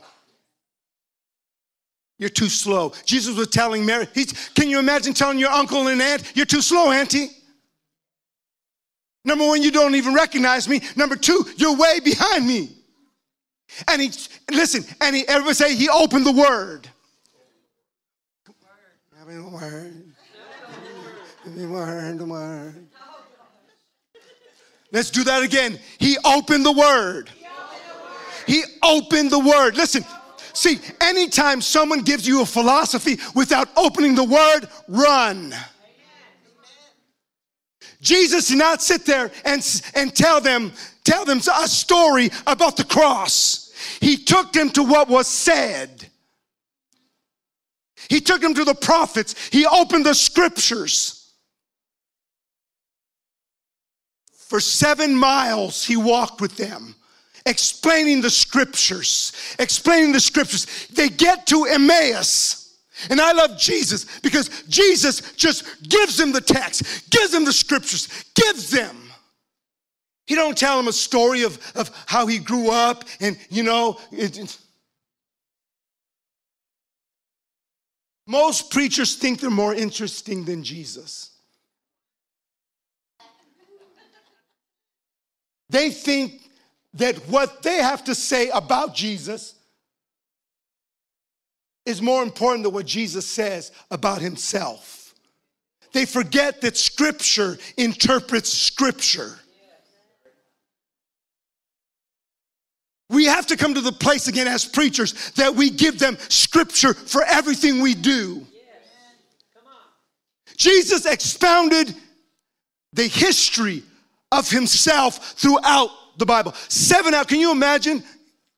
You're too slow. Jesus was telling Mary, can you imagine telling your uncle and aunt, you're too slow, auntie? Number one, you don't even recognize me. Number two, you're way behind me. And he, listen, and he, everybody say, he opened the word. word. The word, the word. Let's do that again. He opened the word. He opened the word. Listen, see, anytime someone gives you a philosophy without opening the word, run. Jesus did not sit there and, and tell them tell them a story about the cross. He took them to what was said. He took them to the prophets. He opened the scriptures. For seven miles, he walked with them, explaining the scriptures, explaining the scriptures. They get to Emmaus. And I love Jesus because Jesus just gives them the text, gives them the scriptures, gives them. He don't tell them a story of, of how he grew up and, you know, it, most preachers think they're more interesting than Jesus. They think that what they have to say about Jesus is more important than what Jesus says about himself. They forget that Scripture interprets Scripture. We have to come to the place again as preachers that we give them Scripture for everything we do. Jesus expounded the history of himself throughout the Bible. Seven out. Can you imagine?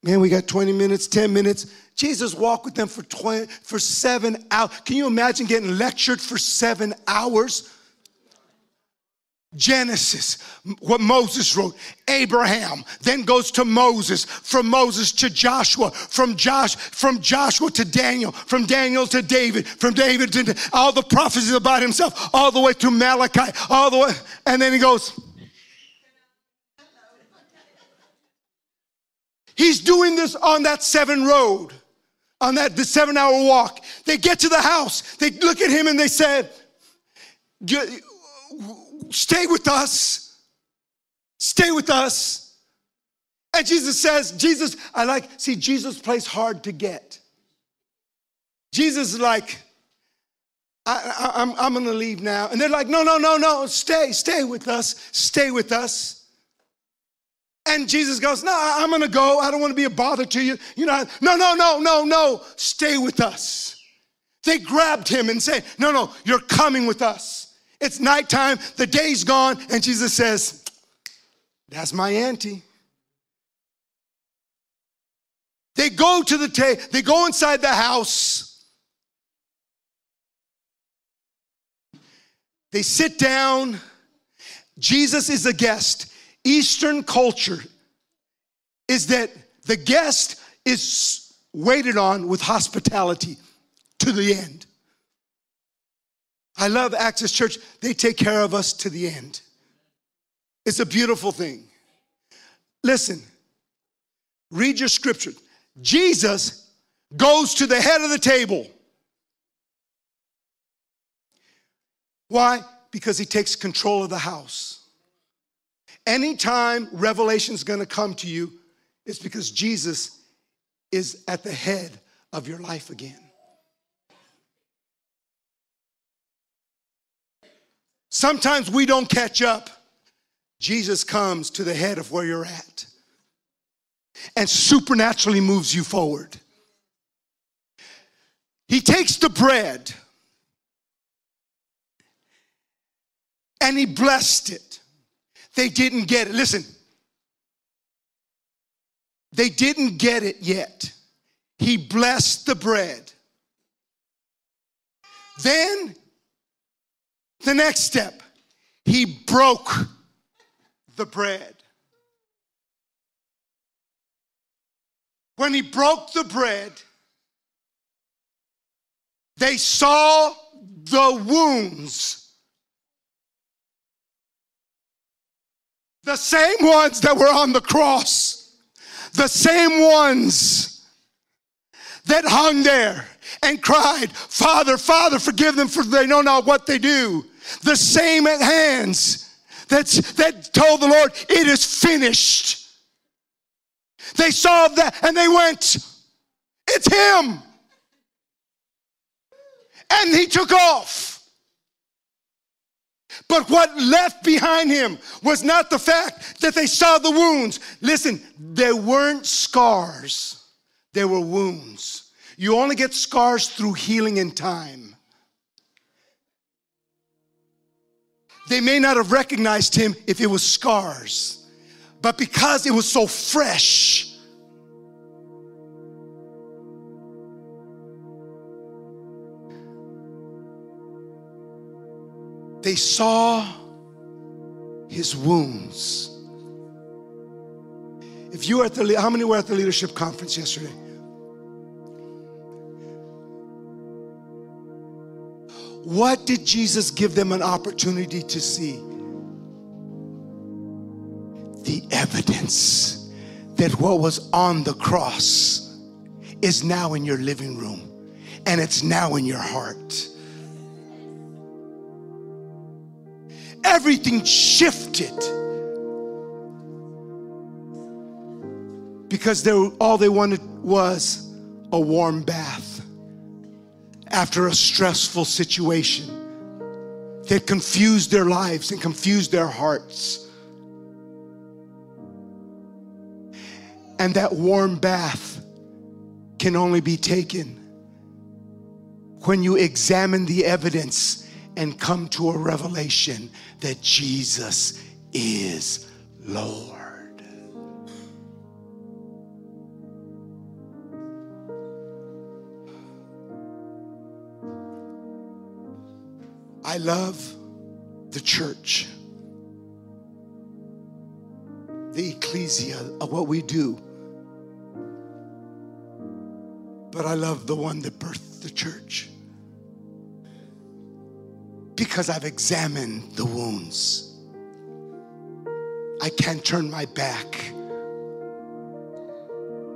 Man, we got 20 minutes, 10 minutes. Jesus walked with them for 20, for seven hours. Can you imagine getting lectured for seven hours? Genesis, what Moses wrote, Abraham, then goes to Moses, from Moses to Joshua, from Josh, from Joshua to Daniel, from Daniel to David, from David to all the prophecies about himself, all the way to Malachi, all the way, and then he goes, He's doing this on that seven road, on that the seven hour walk. They get to the house, they look at him and they said, Stay with us. Stay with us. And Jesus says, Jesus, I like, see, Jesus plays hard to get. Jesus is like, I, I, I'm, I'm gonna leave now. And they're like, no, no, no, no, stay, stay with us, stay with us. And Jesus goes, No, I'm gonna go. I don't wanna be a bother to you. You know, no, no, no, no, no, stay with us. They grabbed him and said, No, no, you're coming with us. It's nighttime, the day's gone, and Jesus says, That's my auntie. They go to the ta- they go inside the house. They sit down. Jesus is a guest. Eastern culture is that the guest is waited on with hospitality to the end. I love Access Church. They take care of us to the end. It's a beautiful thing. Listen, read your scripture. Jesus goes to the head of the table. Why? Because he takes control of the house. Anytime revelation is going to come to you, it's because Jesus is at the head of your life again. Sometimes we don't catch up. Jesus comes to the head of where you're at and supernaturally moves you forward. He takes the bread and he blessed it. They didn't get it. Listen, they didn't get it yet. He blessed the bread. Then, the next step, he broke the bread. When he broke the bread, they saw the wounds The same ones that were on the cross, the same ones that hung there and cried, Father, Father, forgive them for they know not what they do. The same hands that's, that told the Lord, It is finished. They saw that and they went, It's Him. And He took off. But what left behind him was not the fact that they saw the wounds. Listen, they weren't scars, they were wounds. You only get scars through healing in time. they may not have recognized him if it was scars, but because it was so fresh, they saw his wounds. If you were at the, how many were at the leadership conference yesterday? What did Jesus give them an opportunity to see? The evidence that what was on the cross is now in your living room and it's now in your heart. Everything shifted because they, all they wanted was a warm bath after a stressful situation that confused their lives and confused their hearts. And that warm bath can only be taken when you examine the evidence and come to a revelation that Jesus is Lord. I love the church, the ecclesia of what we do. But I love the one that birthed the church because I've examined the wounds. I can't turn my back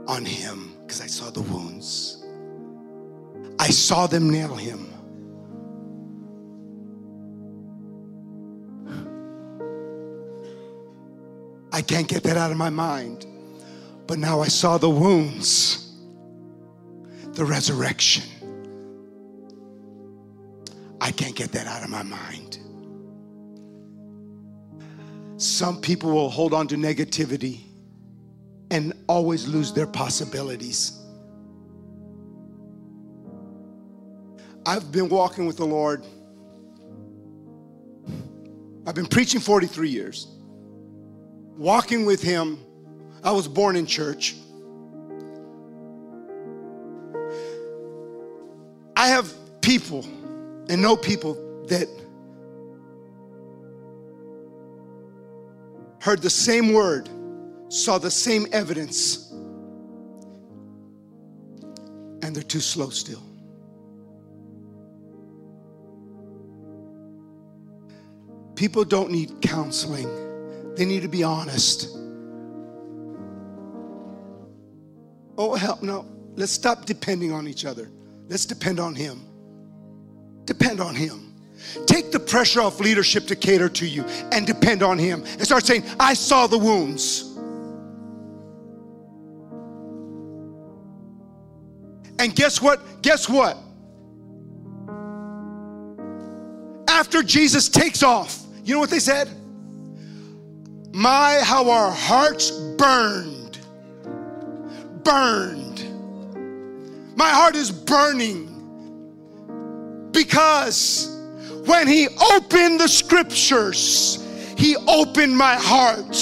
on him because I saw the wounds. I saw them nail him. I can't get that out of my mind. But now I saw the wounds, the resurrection. I can't get that out of my mind. Some people will hold on to negativity and always lose their possibilities. I've been walking with the Lord. I've been preaching 43 years walking with him. I was born in church. I have people and know people that heard the same word, saw the same evidence, and they're too slow still. People don't need counseling. They need to be honest. Oh, help, no. Let's stop depending on each other. Let's depend on Him. Depend on Him. Take the pressure off leadership to cater to you and depend on Him. And start saying, I saw the wounds. And guess what? Guess what? After Jesus takes off, you know what they said? My, how our hearts burned. Burned. My heart is burning because when He opened the scriptures, He opened my heart.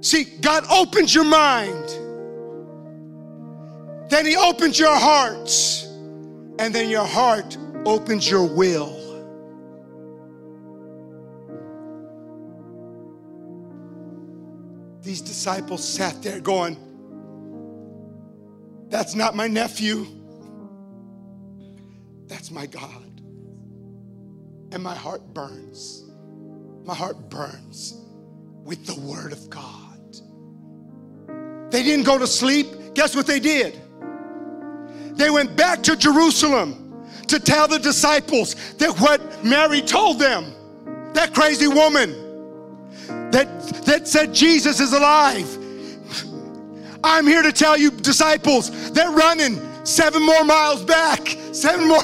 See, God opens your mind, then He opens your heart, and then your heart opens your will. These disciples sat there going, That's not my nephew. That's my God. And my heart burns. My heart burns with the Word of God. They didn't go to sleep. Guess what they did? They went back to Jerusalem to tell the disciples that what Mary told them, that crazy woman, that, that said Jesus is alive. I'm here to tell you, disciples, they're running seven more miles back, seven more.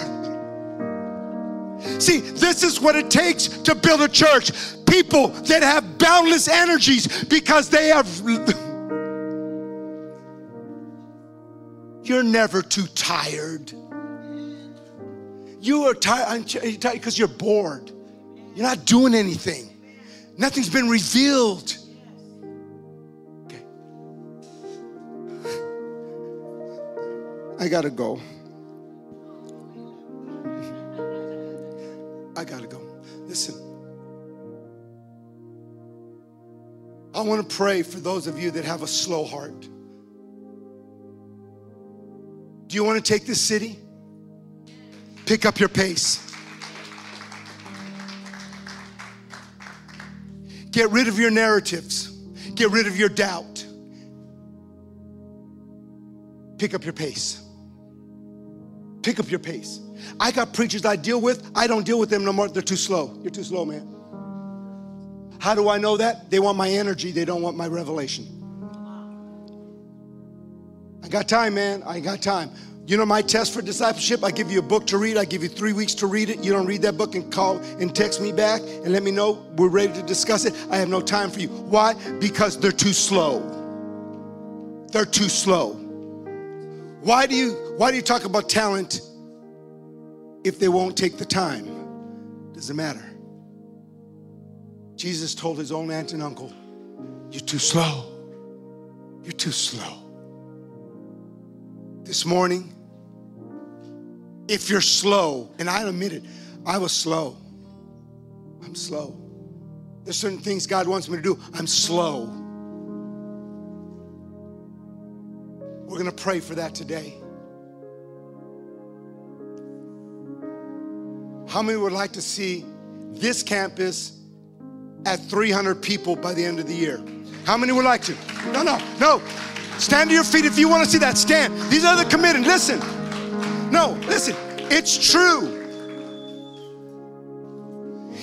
See, this is what it takes to build a church. People that have boundless energies because they have. You're never too tired. You are tired because you're bored. You're not doing anything. Nothing's been revealed. I gotta go. I gotta go. Listen. I want to pray for those of you that have a slow heart. Do you want to take this city? Pick up your pace. Get rid of your narratives. Get rid of your doubt. Pick up your pace. Pick up your pace. I got preachers I deal with. I don't deal with them no more. They're too slow. You're too slow, man. How do I know that? They want my energy, they don't want my revelation. I got time, man. I got time. You know my test for discipleship? I give you a book to read. I give you three weeks to read it. You don't read that book and call and text me back and let me know we're ready to discuss it. I have no time for you. Why? Because they're too slow. They're too slow. Why do you why do you talk about talent if they won't take the time? Doesn't matter. Jesus told his own aunt and uncle, You're too slow. You're too slow. This morning, if you're slow, and I admit it, I was slow. I'm slow. There's certain things God wants me to do. I'm slow. We're going to pray for that today. How many would like to see this campus at 300 people by the end of the year? How many would like to? No, no, no. Stand to your feet if you want to see that. Stand. These are the committed. Listen. No, listen. It's true.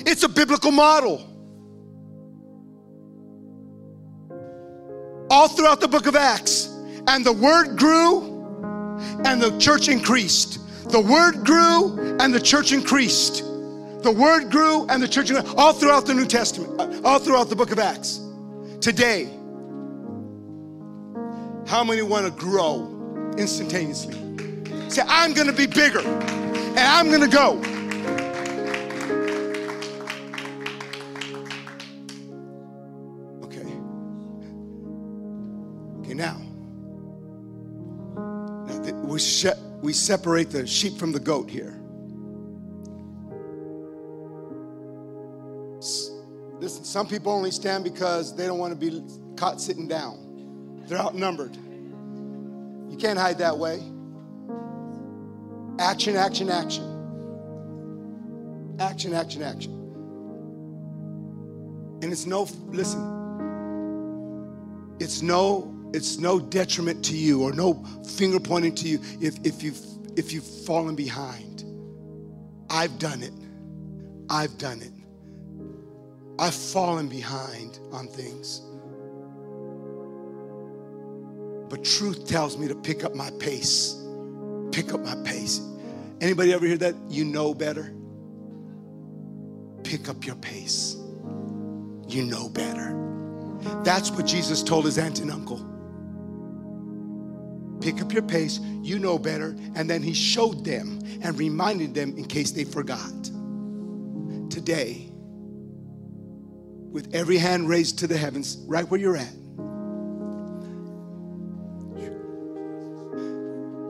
It's a biblical model. All throughout the book of Acts. And the word grew and the church increased. The word grew and the church increased. The word grew and the church increased. All throughout the New Testament, uh, all throughout the book of Acts. Today, how many want to grow instantaneously? Say, I'm going to be bigger and I'm going to go. We, we separate the sheep from the goat here. Listen, some people only stand because they don't want to be caught sitting down. They're outnumbered. You can't hide that way. Action, action, action. Action, action, action. And it's no, listen, it's no, it's no detriment to you or no finger pointing to you if, if you've if you've fallen behind. I've done it. I've done it. I've fallen behind on things. But truth tells me to pick up my pace. Pick up my pace. Anybody ever hear that? You know better. Pick up your pace. You know better. That's what Jesus told his aunt and uncle. Pick up your pace, you know better. And then he showed them and reminded them in case they forgot. Today, with every hand raised to the heavens, right where you're at,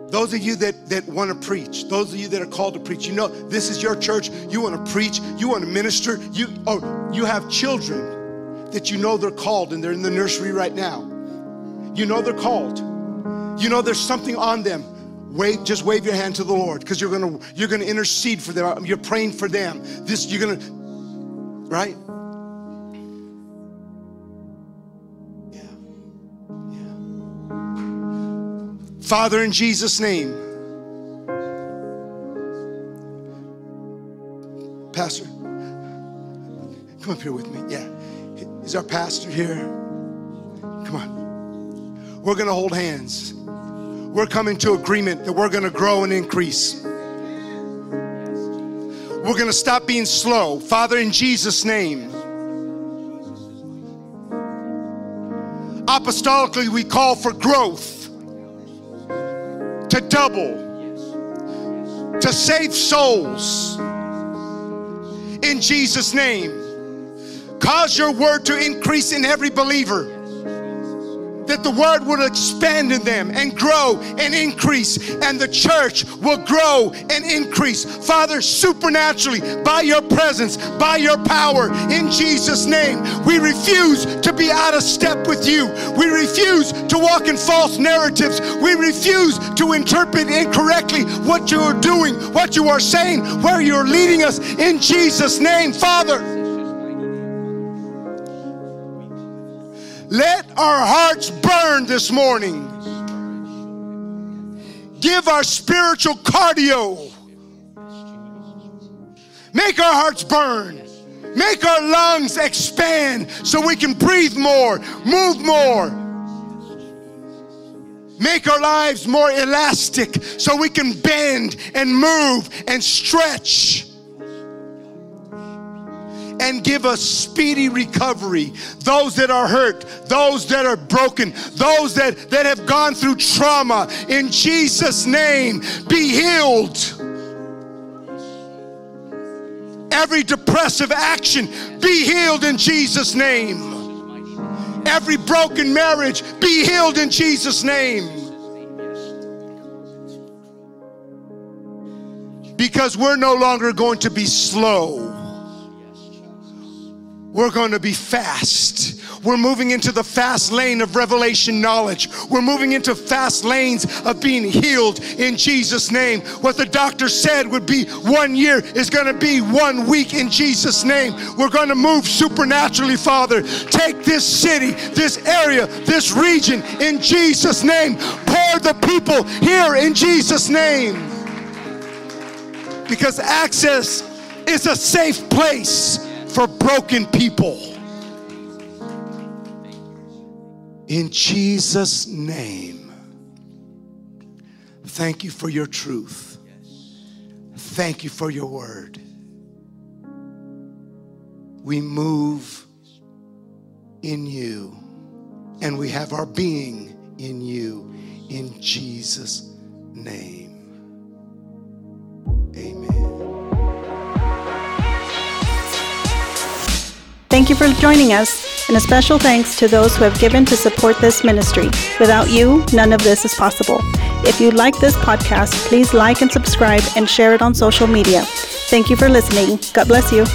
Those of you that, that want to preach, those of you that are called to preach, you know this is your church. You want to preach, you want to minister, you oh, you have children that you know they're called and they're in the nursery right now. You know they're called. You know there's something on them. Wave, just wave your hand to the Lord because you're gonna you're gonna intercede for them. You're praying for them. This you're gonna right? Father, in Jesus' name, Pastor, come up here with me. Yeah. Is our pastor here? Come on. We're to hold hands. We're coming to agreement that we're going to grow and increase. We're going to stop being slow. Father, in Jesus' name. Apostolically, we call for growth to double, to save souls. In Jesus' name, cause your word to increase in every believer that the word will expand in them and grow and increase, and the church will grow and increase. Father, supernaturally, by your presence, by your power, in Jesus' name, we refuse to be out of step with you. We refuse to walk in false narratives. We refuse to interpret incorrectly what you are doing, what you are saying, where you're leading us. In Jesus' name, Father. Let our hearts burn this morning. Give our spiritual cardio. Make our hearts burn. Make our lungs expand so we can breathe more, move more. Make our lives more elastic so we can bend and move and stretch and give us speedy recovery. Those that are hurt, those that are broken, those that, that have gone through trauma, in Jesus' name, be healed. Every depressive action, be healed in Jesus' name. Every broken marriage, be healed in Jesus' name. Because we're no longer going to be slow we're going to be fast. We're moving into the fast lane of revelation knowledge. We're moving into fast lanes of being healed in Jesus' name. What the doctor said would be one year is going to be one week in Jesus' name. We're going to move supernaturally, Father. Take this city, this area, this region in Jesus' name. Pour the people here in Jesus' name. Because access is a safe place for broken people. In Jesus' name, thank you for your truth. Thank you for your word. We move in you and we have our being in you in Jesus' name. Thank you for joining us, and a special thanks to those who have given to support this ministry. Without you, none of this is possible. If you like this podcast, please like and subscribe and share it on social media. Thank you for listening. God bless you.